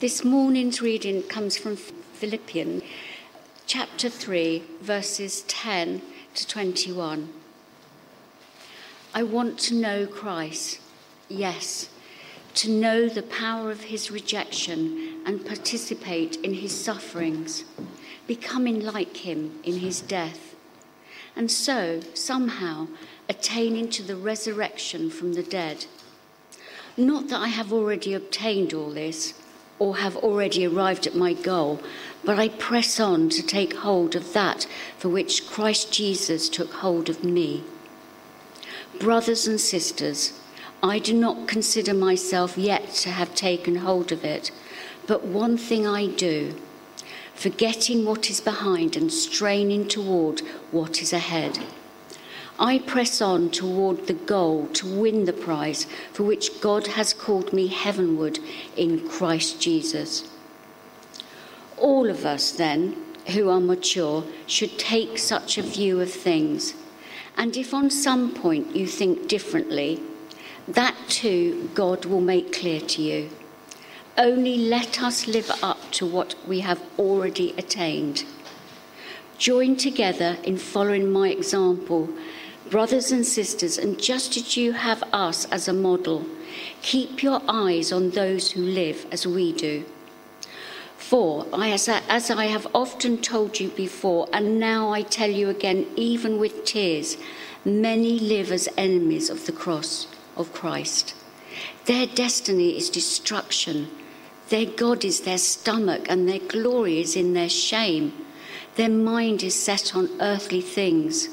This morning's reading comes from Philippians chapter 3, verses 10 to 21. I want to know Christ, yes, to know the power of his rejection and participate in his sufferings, becoming like him in his death, and so somehow attaining to the resurrection from the dead. Not that I have already obtained all this or have already arrived at my goal, but I press on to take hold of that for which Christ Jesus took hold of me. Brothers and sisters, I do not consider myself yet to have taken hold of it, but one thing I do, forgetting what is behind and straining toward what is ahead. I press on toward the goal to win the prize for which God has called me heavenward in Christ Jesus. All of us, then, who are mature, should take such a view of things. And if on some point you think differently, that too God will make clear to you. Only let us live up to what we have already attained. Join together in following my example Brothers and sisters, and just as you have us as a model, keep your eyes on those who live as we do. For, as I, have often told you before, and now I tell you again, even with tears, many live as enemies of the cross of Christ. Their destiny is destruction. Their God is their stomach, and their glory is in their shame. Their mind is set on earthly things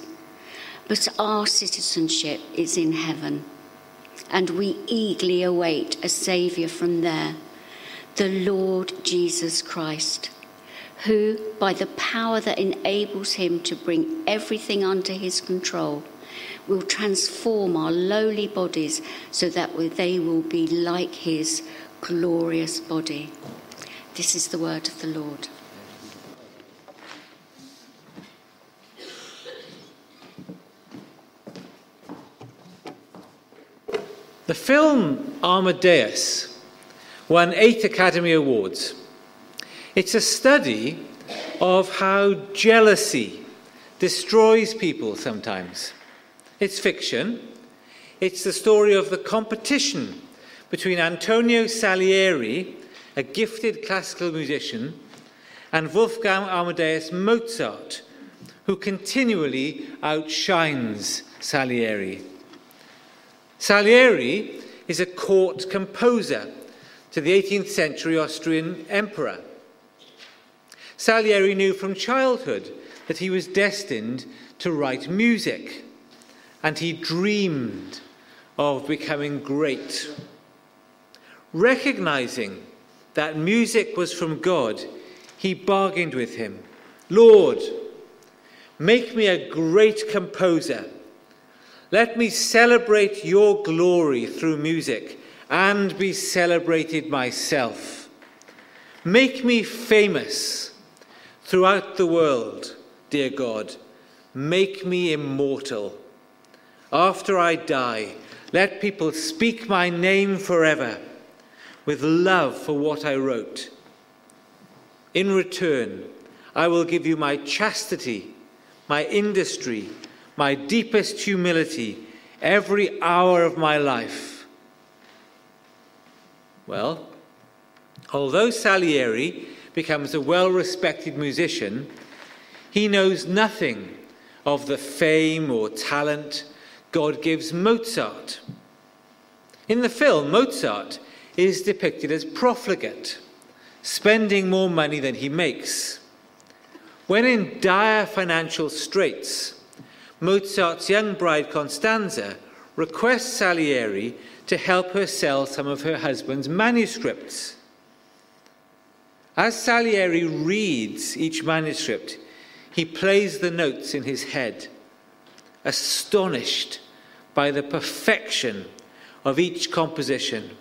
but our citizenship is in heaven, and we eagerly await a Saviour from there, the Lord Jesus Christ, who, by the power that enables him to bring everything under his control, will transform our lowly bodies so that they will be like his glorious body. This is the word of the Lord. The film Amadeus won eight Academy Awards. It's a study of how jealousy destroys people sometimes. It's fiction. It's the story of the competition between Antonio Salieri, a gifted classical musician, and Wolfgang Amadeus Mozart, who continually outshines Salieri. Salieri is a court composer to the 18th century Austrian emperor. Salieri knew from childhood that he was destined to write music, and he dreamed of becoming great. Recognizing that music was from God, he bargained with him Lord, make me a great composer let me celebrate your glory through music and be celebrated myself. Make me famous throughout the world, dear God. Make me immortal. After I die, let people speak my name forever with love for what I wrote. In return, I will give you my chastity, my industry, my deepest humility every hour of my life. Well, although Salieri becomes a well respected musician, he knows nothing of the fame or talent God gives Mozart. In the film, Mozart is depicted as profligate, spending more money than he makes. When in dire financial straits, Mozart's young bride Constanza requests Salieri to help her sell some of her husband's manuscripts. As Salieri reads each manuscript, he plays the notes in his head, astonished by the perfection of each composition.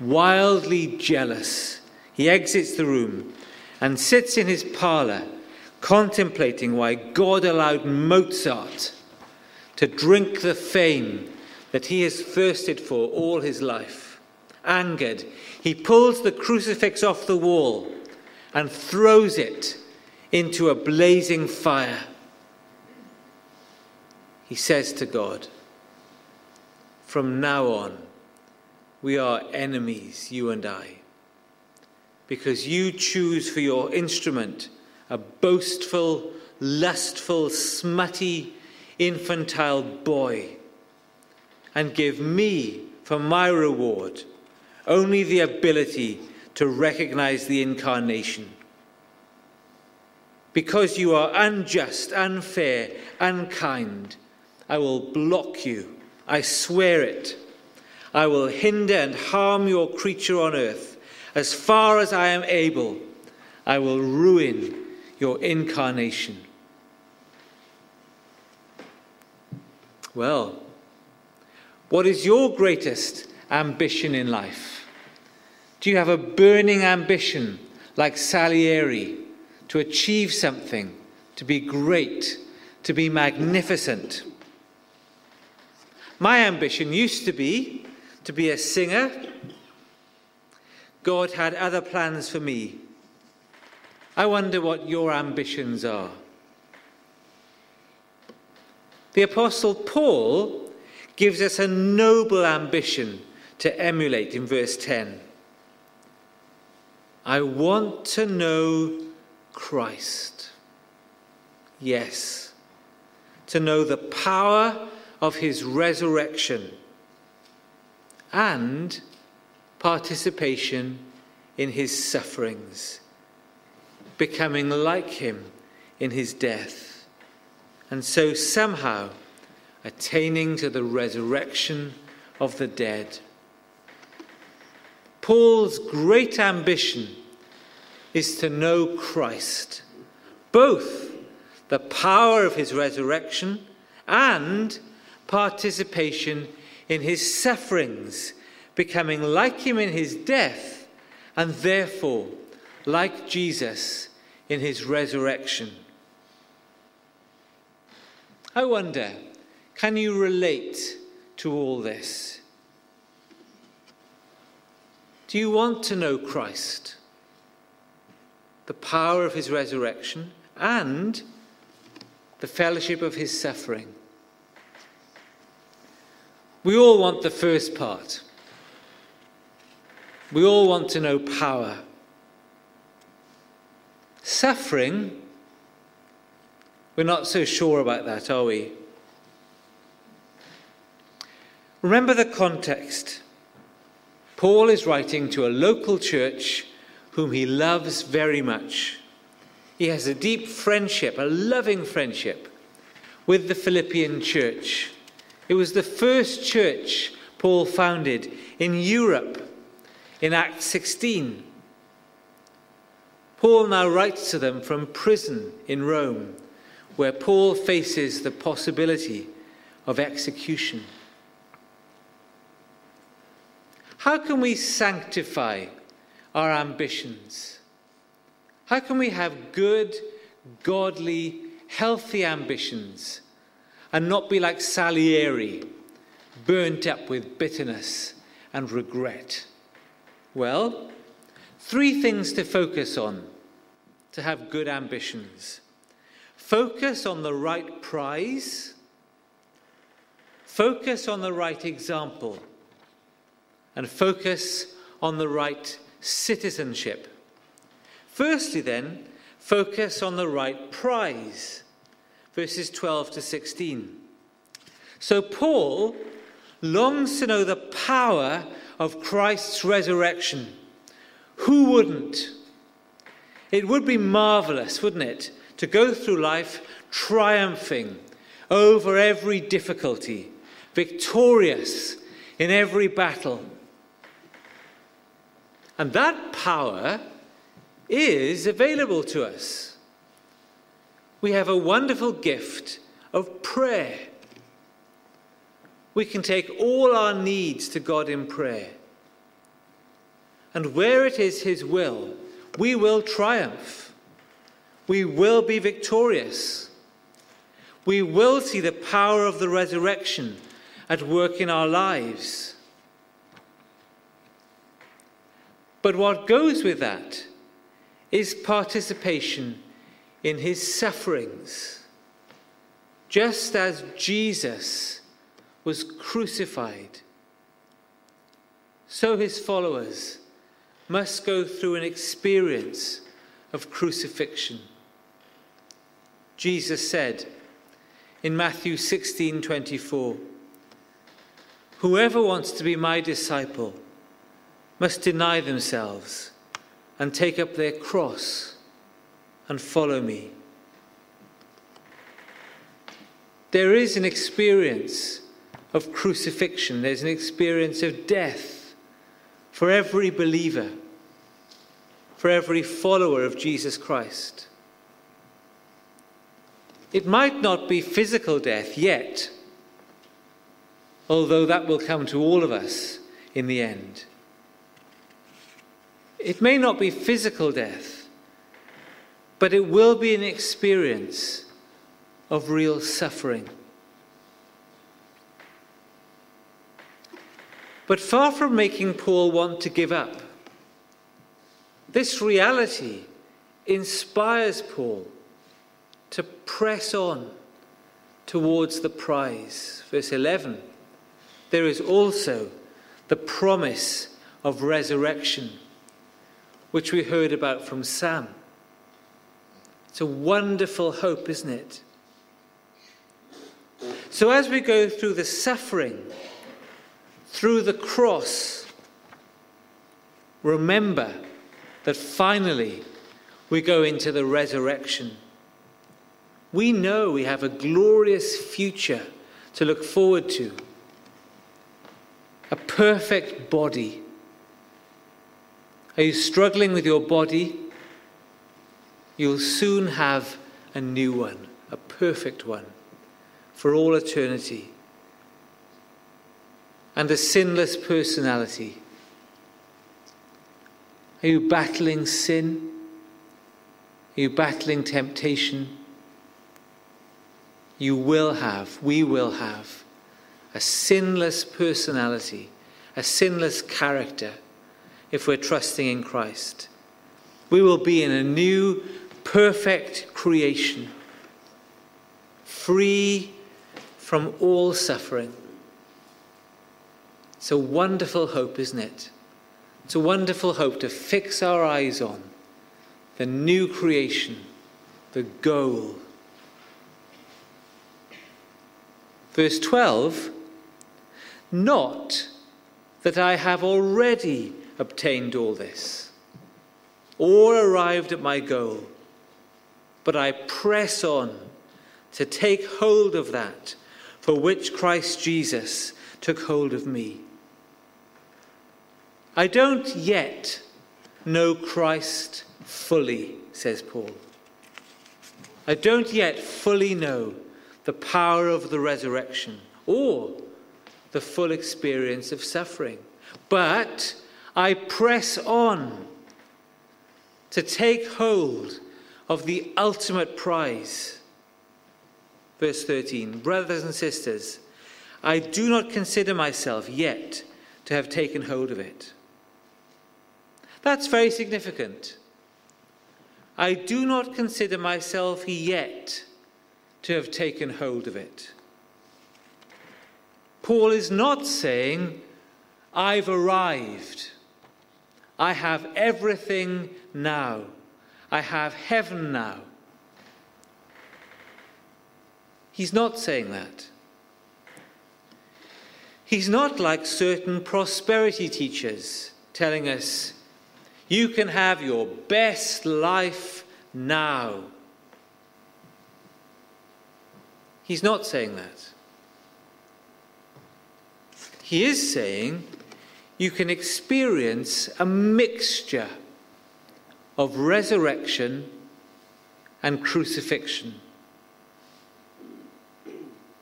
Wildly jealous, he exits the room and sits in his parlour contemplating why God allowed Mozart to drink the fame that he has thirsted for all his life. angered, he pulls the crucifix off the wall and throws it into a blazing fire. He says to God, From now on, we are enemies, you and I, because you choose for your instrument a boastful, lustful, smutty, infantile boy, and give me for my reward only the ability to recognize the incarnation. Because you are unjust, unfair, unkind, I will block you. I swear it. I will hinder and harm your creature on earth. As far as I am able, I will ruin your incarnation. Well, what is your greatest ambition in life? Do you have a burning ambition like Salieri to achieve something, to be great, to be magnificent? My ambition used to be to be a singer. God had other plans for me. I wonder what your ambitions are. The Apostle Paul gives us a noble ambition to emulate in verse 10. I want to know Christ. Yes, to know the power of his resurrection and participation in his sufferings, becoming like him in his death, and so somehow attaining to the resurrection of the dead. Paul's great ambition is to know Christ, both the power of his resurrection and participation in his sufferings, becoming like him in his death, and therefore like Jesus in his resurrection. I wonder, can you relate to all this? Do you want to know Christ, the power of his resurrection, and the fellowship of his suffering? We all want the first part. We all want to know power. Suffering, we're not so sure about that, are we? Remember the context. Paul is writing to a local church whom he loves very much. He has a deep friendship, a loving friendship with the Philippian church. It was the first church Paul founded in Europe in Acts 16. Paul now writes to them from prison in Rome, where Paul faces the possibility of execution. How can we sanctify our ambitions? How can we have good, godly, healthy ambitions and not be like Salieri, burnt up with bitterness and regret? Well, three things to focus on to have good ambitions focus on the right prize, focus on the right example, and focus on the right citizenship. Firstly, then, focus on the right prize verses 12 to 16. So, Paul longs to know the power of Christ's resurrection. Who wouldn't? It would be marvelous, wouldn't it, to go through life triumphing over every difficulty, victorious in every battle. And that power is available to us we have a wonderful gift of prayer. We can take all our needs to God in prayer. And where it is His will, we will triumph. We will be victorious. We will see the power of the resurrection at work in our lives. But what goes with that is participation in his sufferings. Just as Jesus was crucified, so his followers must go through an experience of crucifixion. Jesus said in Matthew 16 24, Whoever wants to be my disciple must deny themselves and take up their cross and follow me. There is an experience of crucifixion, there's an experience of death for every believer, for every follower of Jesus Christ. It might not be physical death yet, although that will come to all of us in the end. It may not be physical death, but it will be an experience of real suffering. But far from making Paul want to give up, this reality inspires Paul to press on towards the prize. Verse 11 there is also the promise of resurrection, which we heard about from Sam. It's a wonderful hope, isn't it? So, as we go through the suffering, through the cross, remember that finally we go into the resurrection. We know we have a glorious future to look forward to a perfect body. Are you struggling with your body? You'll soon have a new one, a perfect one, for all eternity. And a sinless personality. Are you battling sin? Are you battling temptation? You will have, we will have a sinless personality, a sinless character, if we're trusting in Christ. We will be in a new, perfect creation, free from all suffering. It's a wonderful hope, isn't it? It's a wonderful hope to fix our eyes on the new creation, the goal. Verse 12 not that I have already obtained all this or arrived at my goal, but I press on to take hold of that for which Christ Jesus took hold of me. I don't yet know Christ fully, says Paul. I don't yet fully know the power of the resurrection or the full experience of suffering. But I press on to take hold of the ultimate prize. Verse 13 Brothers and sisters, I do not consider myself yet to have taken hold of it. That's very significant. I do not consider myself yet to have taken hold of it. Paul is not saying, I've arrived. I have everything now. I have heaven now. He's not saying that. He's not like certain prosperity teachers telling us, you can have your best life now. He's not saying that. He is saying you can experience a mixture of resurrection and crucifixion.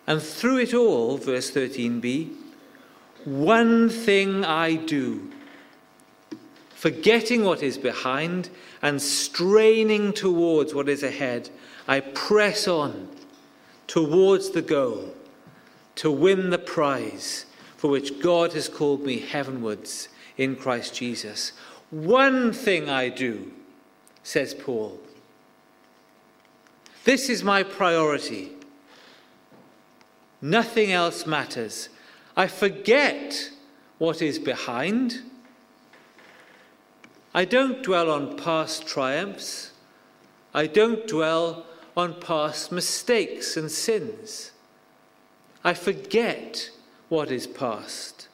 And through it all, verse 13b, one thing I do, forgetting what is behind and straining towards what is ahead, I press on towards the goal to win the prize for which God has called me heavenwards in Christ Jesus. One thing I do, says Paul. This is my priority. Nothing else matters. I forget what is behind. I don't dwell on past triumphs. I don't dwell on past mistakes and sins. I forget what is past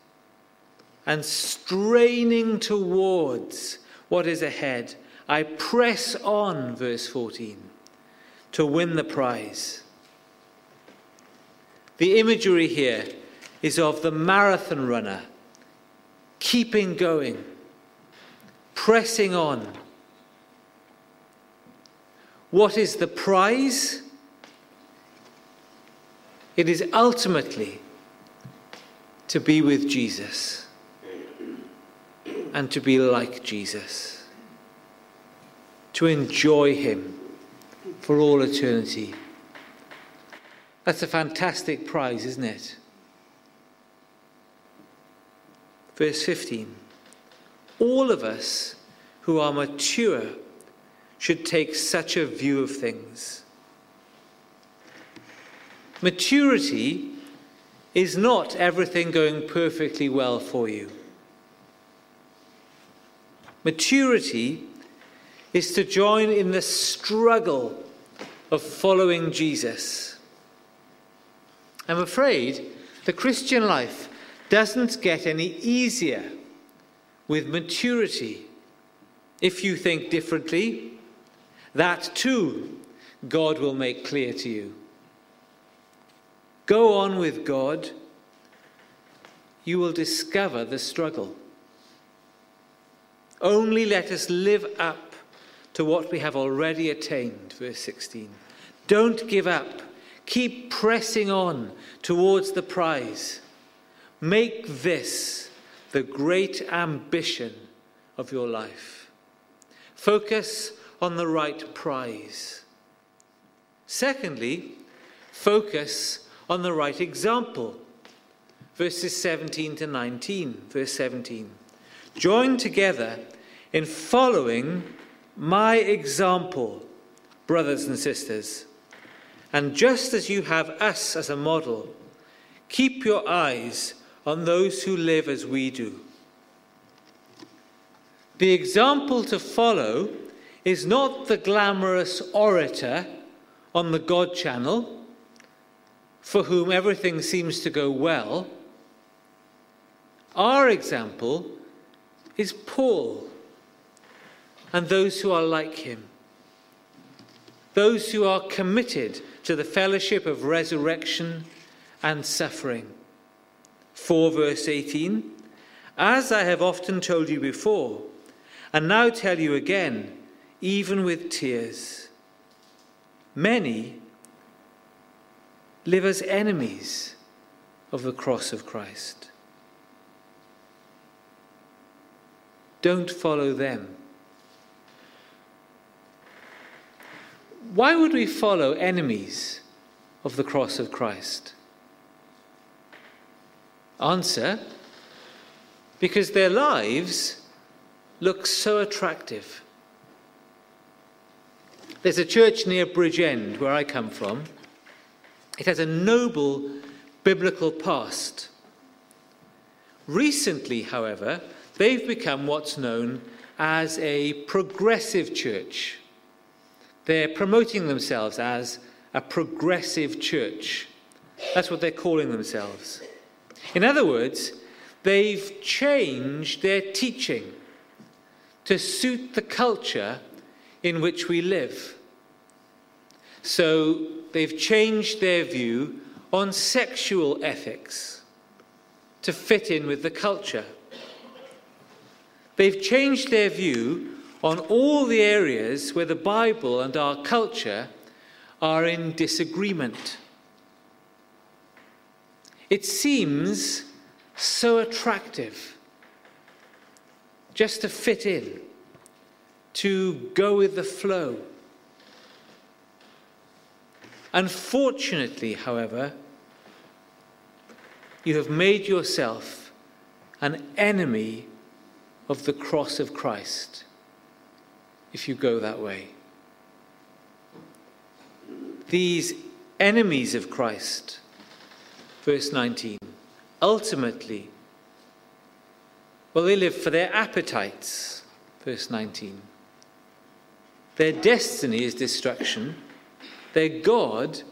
and straining towards what is ahead, I press on, verse 14, to win the prize. The imagery here is of the marathon runner keeping going, pressing on. What is the prize? It is ultimately to be with Jesus and to be like Jesus, to enjoy Him for all eternity. That's a fantastic prize, isn't it? Verse 15 All of us who are mature should take such a view of things. Maturity is not everything going perfectly well for you. Maturity is to join in the struggle of following Jesus. I'm afraid the Christian life doesn't get any easier with maturity. If you think differently, that too God will make clear to you. Go on with God, you will discover the struggle. Only let us live up to what we have already attained, verse 16. Don't give up. Keep pressing on towards the prize. Make this the great ambition of your life. Focus on the right prize. Secondly, focus on the right example. Verses 17 to 19. Verse 17 join together in following my example, brothers and sisters. And just as you have us as a model, keep your eyes on those who live as we do. The example to follow is not the glamorous orator on the God channel for whom everything seems to go well. Our example is Paul and those who are like him. Those who are committed to the fellowship of resurrection and suffering. 4 verse 18 As I have often told you before, and now tell you again, even with tears, many live as enemies of the cross of Christ. Don't follow them. Why would we follow enemies of the cross of Christ? Answer because their lives look so attractive. There's a church near Bridgend, where I come from. It has a noble biblical past. Recently, however, they've become what's known as a progressive church. They're promoting themselves as a progressive church. That's what they're calling themselves. In other words, they've changed their teaching to suit the culture in which we live. So they've changed their view on sexual ethics to fit in with the culture. They've changed their view on all the areas where the Bible and our culture are in disagreement. It seems so attractive just to fit in, to go with the flow. Unfortunately, however, you have made yourself an enemy of the cross of Christ if you go that way. These enemies of Christ, verse 19, ultimately, well, they live for their appetites, verse 19. Their destiny is destruction, their God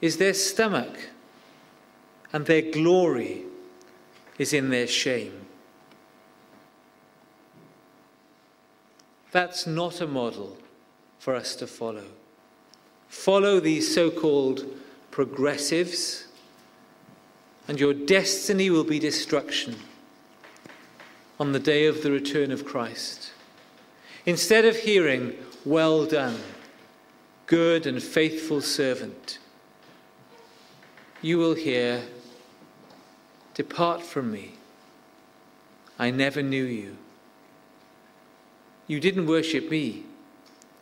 is their stomach, and their glory is in their shame. That's not a model for us to follow. Follow these so called progressives, and your destiny will be destruction on the day of the return of Christ. Instead of hearing, Well done, good and faithful servant, you will hear, Depart from me. I never knew you. You didn't worship me,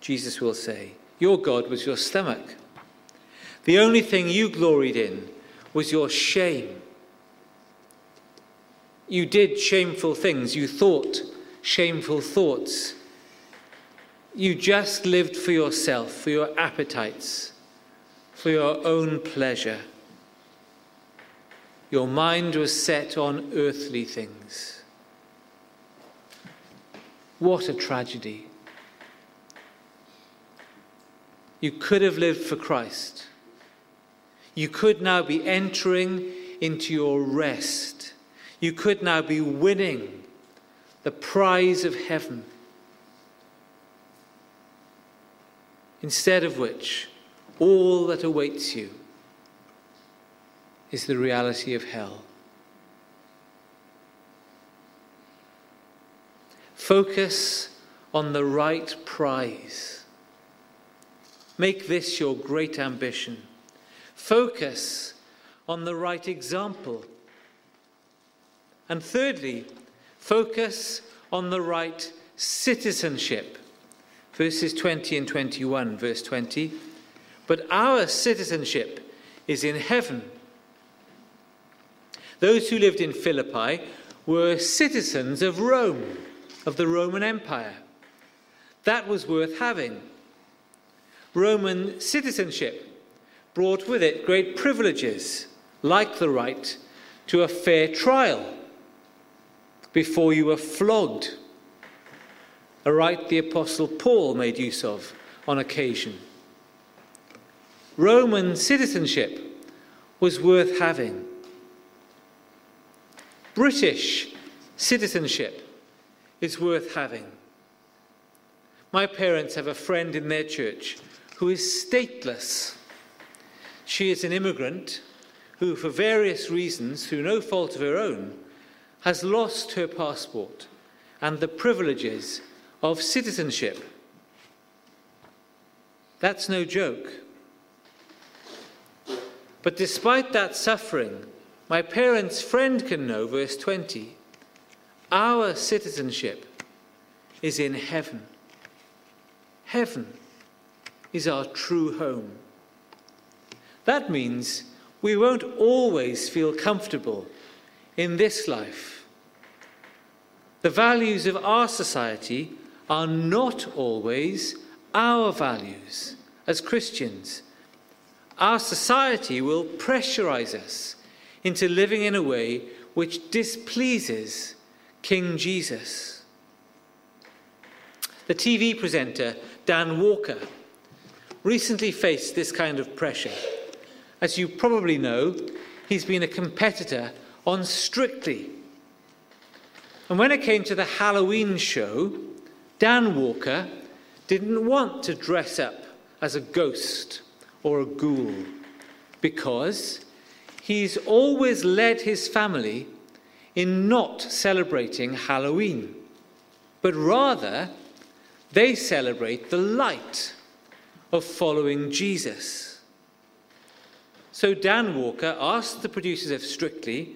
Jesus will say. Your God was your stomach. The only thing you gloried in was your shame. You did shameful things. You thought shameful thoughts. You just lived for yourself, for your appetites, for your own pleasure. Your mind was set on earthly things. What a tragedy. You could have lived for Christ. You could now be entering into your rest. You could now be winning the prize of heaven. Instead of which, all that awaits you is the reality of hell. Focus on the right prize. Make this your great ambition. Focus on the right example. And thirdly, focus on the right citizenship. Verses 20 and 21, verse 20. But our citizenship is in heaven. Those who lived in Philippi were citizens of Rome, of the Roman Empire. That was worth having. Roman citizenship brought with it great privileges, like the right to a fair trial before you were flogged, a right the Apostle Paul made use of on occasion. Roman citizenship was worth having. British citizenship is worth having. My parents have a friend in their church who is stateless. She is an immigrant who, for various reasons, through no fault of her own, has lost her passport and the privileges of citizenship. That's no joke. But despite that suffering, my parents' friend can know, verse 20, our citizenship is in heaven. Heaven is our true home. That means we won't always feel comfortable in this life. The values of our society are not always our values as Christians. Our society will pressurize us into living in a way which displeases King Jesus. The TV presenter Dan Walker recently faced this kind of pressure. As you probably know, he's been a competitor on Strictly. And when it came to the Halloween show, Dan Walker didn't want to dress up as a ghost or a ghoul because he's always led his family in not celebrating Halloween, but rather they celebrate the light of following Jesus. So Dan Walker asked the producers of Strictly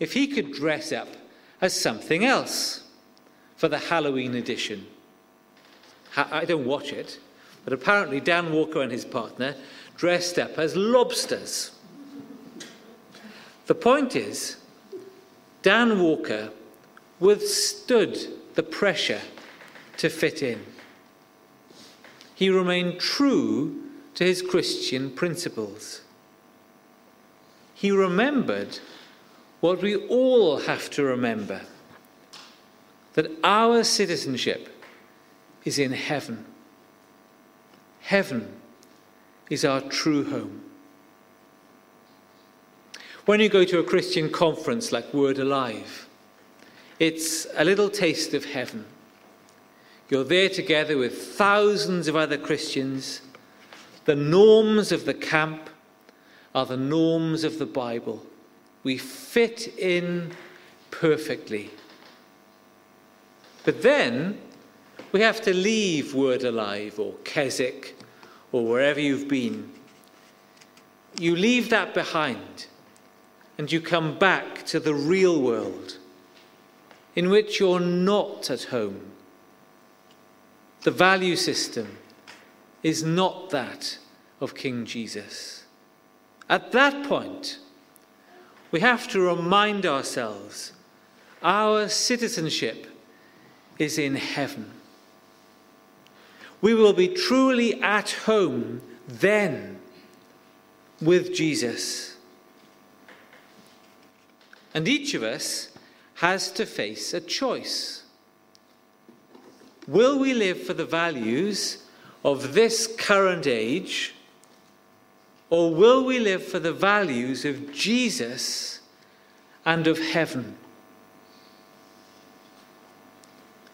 if he could dress up as something else for the Halloween edition. I don't watch it, but apparently Dan Walker and his partner dressed up as lobsters. The point is, Dan Walker withstood the pressure to fit in. He remained true to his Christian principles. He remembered what we all have to remember that our citizenship is in heaven. Heaven is our true home. When you go to a Christian conference like Word Alive, it's a little taste of heaven. You're there together with thousands of other Christians. The norms of the camp are the norms of the Bible. We fit in perfectly. But then we have to leave Word Alive or Keswick or wherever you've been. You leave that behind and you come back to the real world in which you're not at home. The value system is not that of King Jesus. At that point, we have to remind ourselves our citizenship is in heaven. We will be truly at home then with Jesus. And each of us has to face a choice. Will we live for the values of this current age, or will we live for the values of Jesus and of heaven?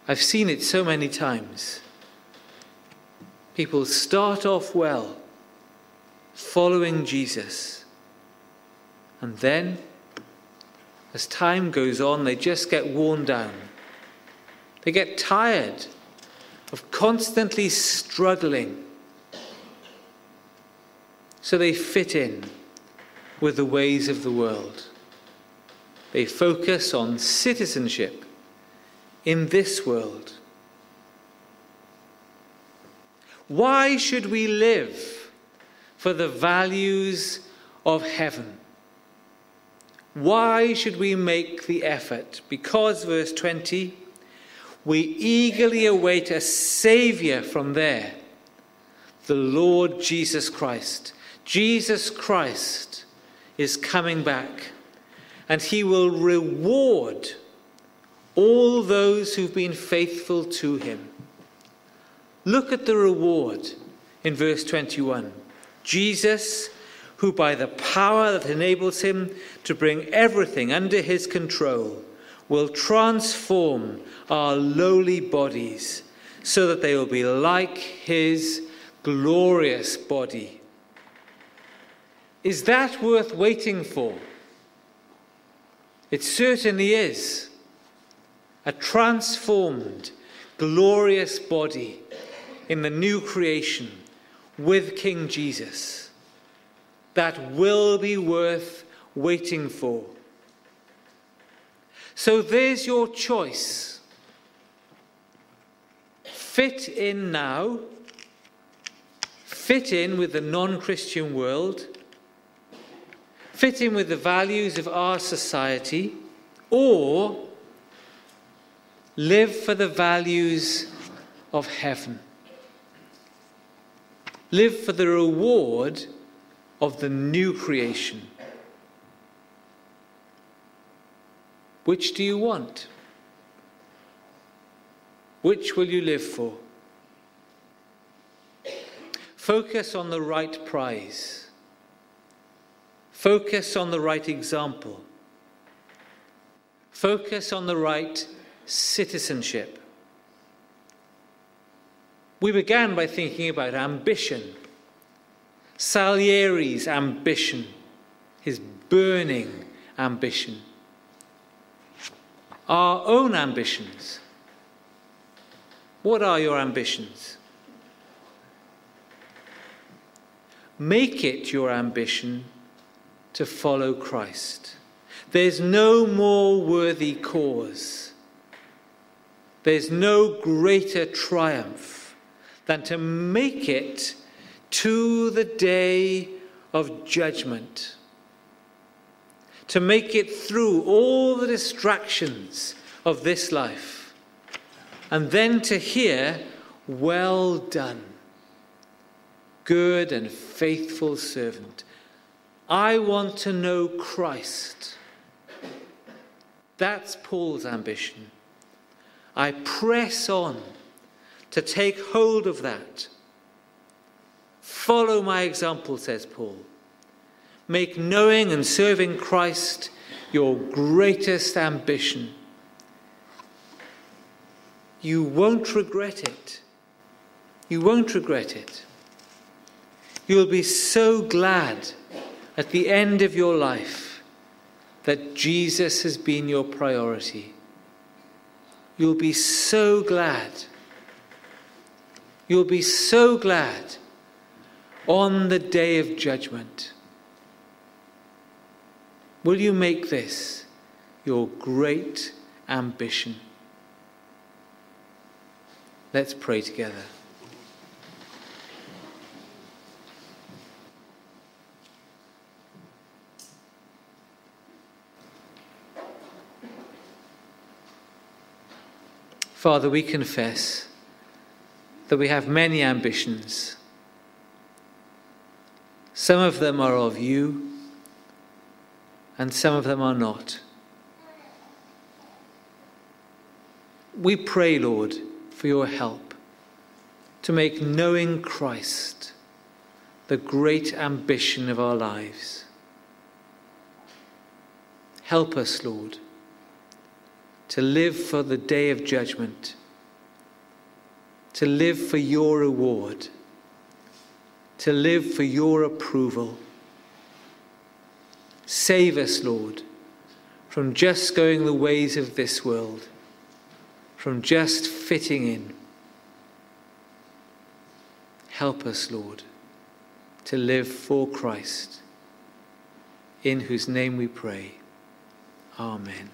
I've seen it so many times. People start off well, following Jesus, and then, as time goes on, they just get worn down. They get tired of constantly struggling. So they fit in with the ways of the world. They focus on citizenship in this world. Why should we live for the values of heaven? Why should we make the effort? Because, verse 20, we eagerly await a Saviour from there, the Lord Jesus Christ. Jesus Christ is coming back, and he will reward all those who've been faithful to him. Look at the reward in verse 21. Jesus, who by the power that enables him to bring everything under his control, will transform our lowly bodies so that they will be like his glorious body. Is that worth waiting for? It certainly is. A transformed, glorious body in the new creation with King Jesus. That will be worth waiting for. So there's your choice. Fit in now, fit in with the non Christian world, fit in with the values of our society, or live for the values of heaven. Live for the reward of the new creation. Which do you want? Which will you live for? Focus on the right prize. Focus on the right example. Focus on the right citizenship. We began by thinking about ambition. Salieri's ambition, his burning ambition our own ambitions. What are your ambitions? Make it your ambition to follow Christ. There's no more worthy cause. There's no greater triumph than to make it to the day of judgment to make it through all the distractions of this life, and then to hear, Well done, good and faithful servant. I want to know Christ. That's Paul's ambition. I press on to take hold of that. Follow my example, says Paul. Make knowing and serving Christ your greatest ambition. You won't regret it. You won't regret it. You'll be so glad at the end of your life that Jesus has been your priority. You'll be so glad. You'll be so glad on the day of judgment. Will you make this your great ambition? Let's pray together. Father, we confess that we have many ambitions. Some of them are of you, and some of them are not. We pray, Lord, for your help to make knowing Christ the great ambition of our lives. Help us, Lord to live for the day of judgment, to live for your reward, to live for your approval. Save us, Lord, from just going the ways of this world, from just fitting in. Help us, Lord, to live for Christ, in whose name we pray. Amen.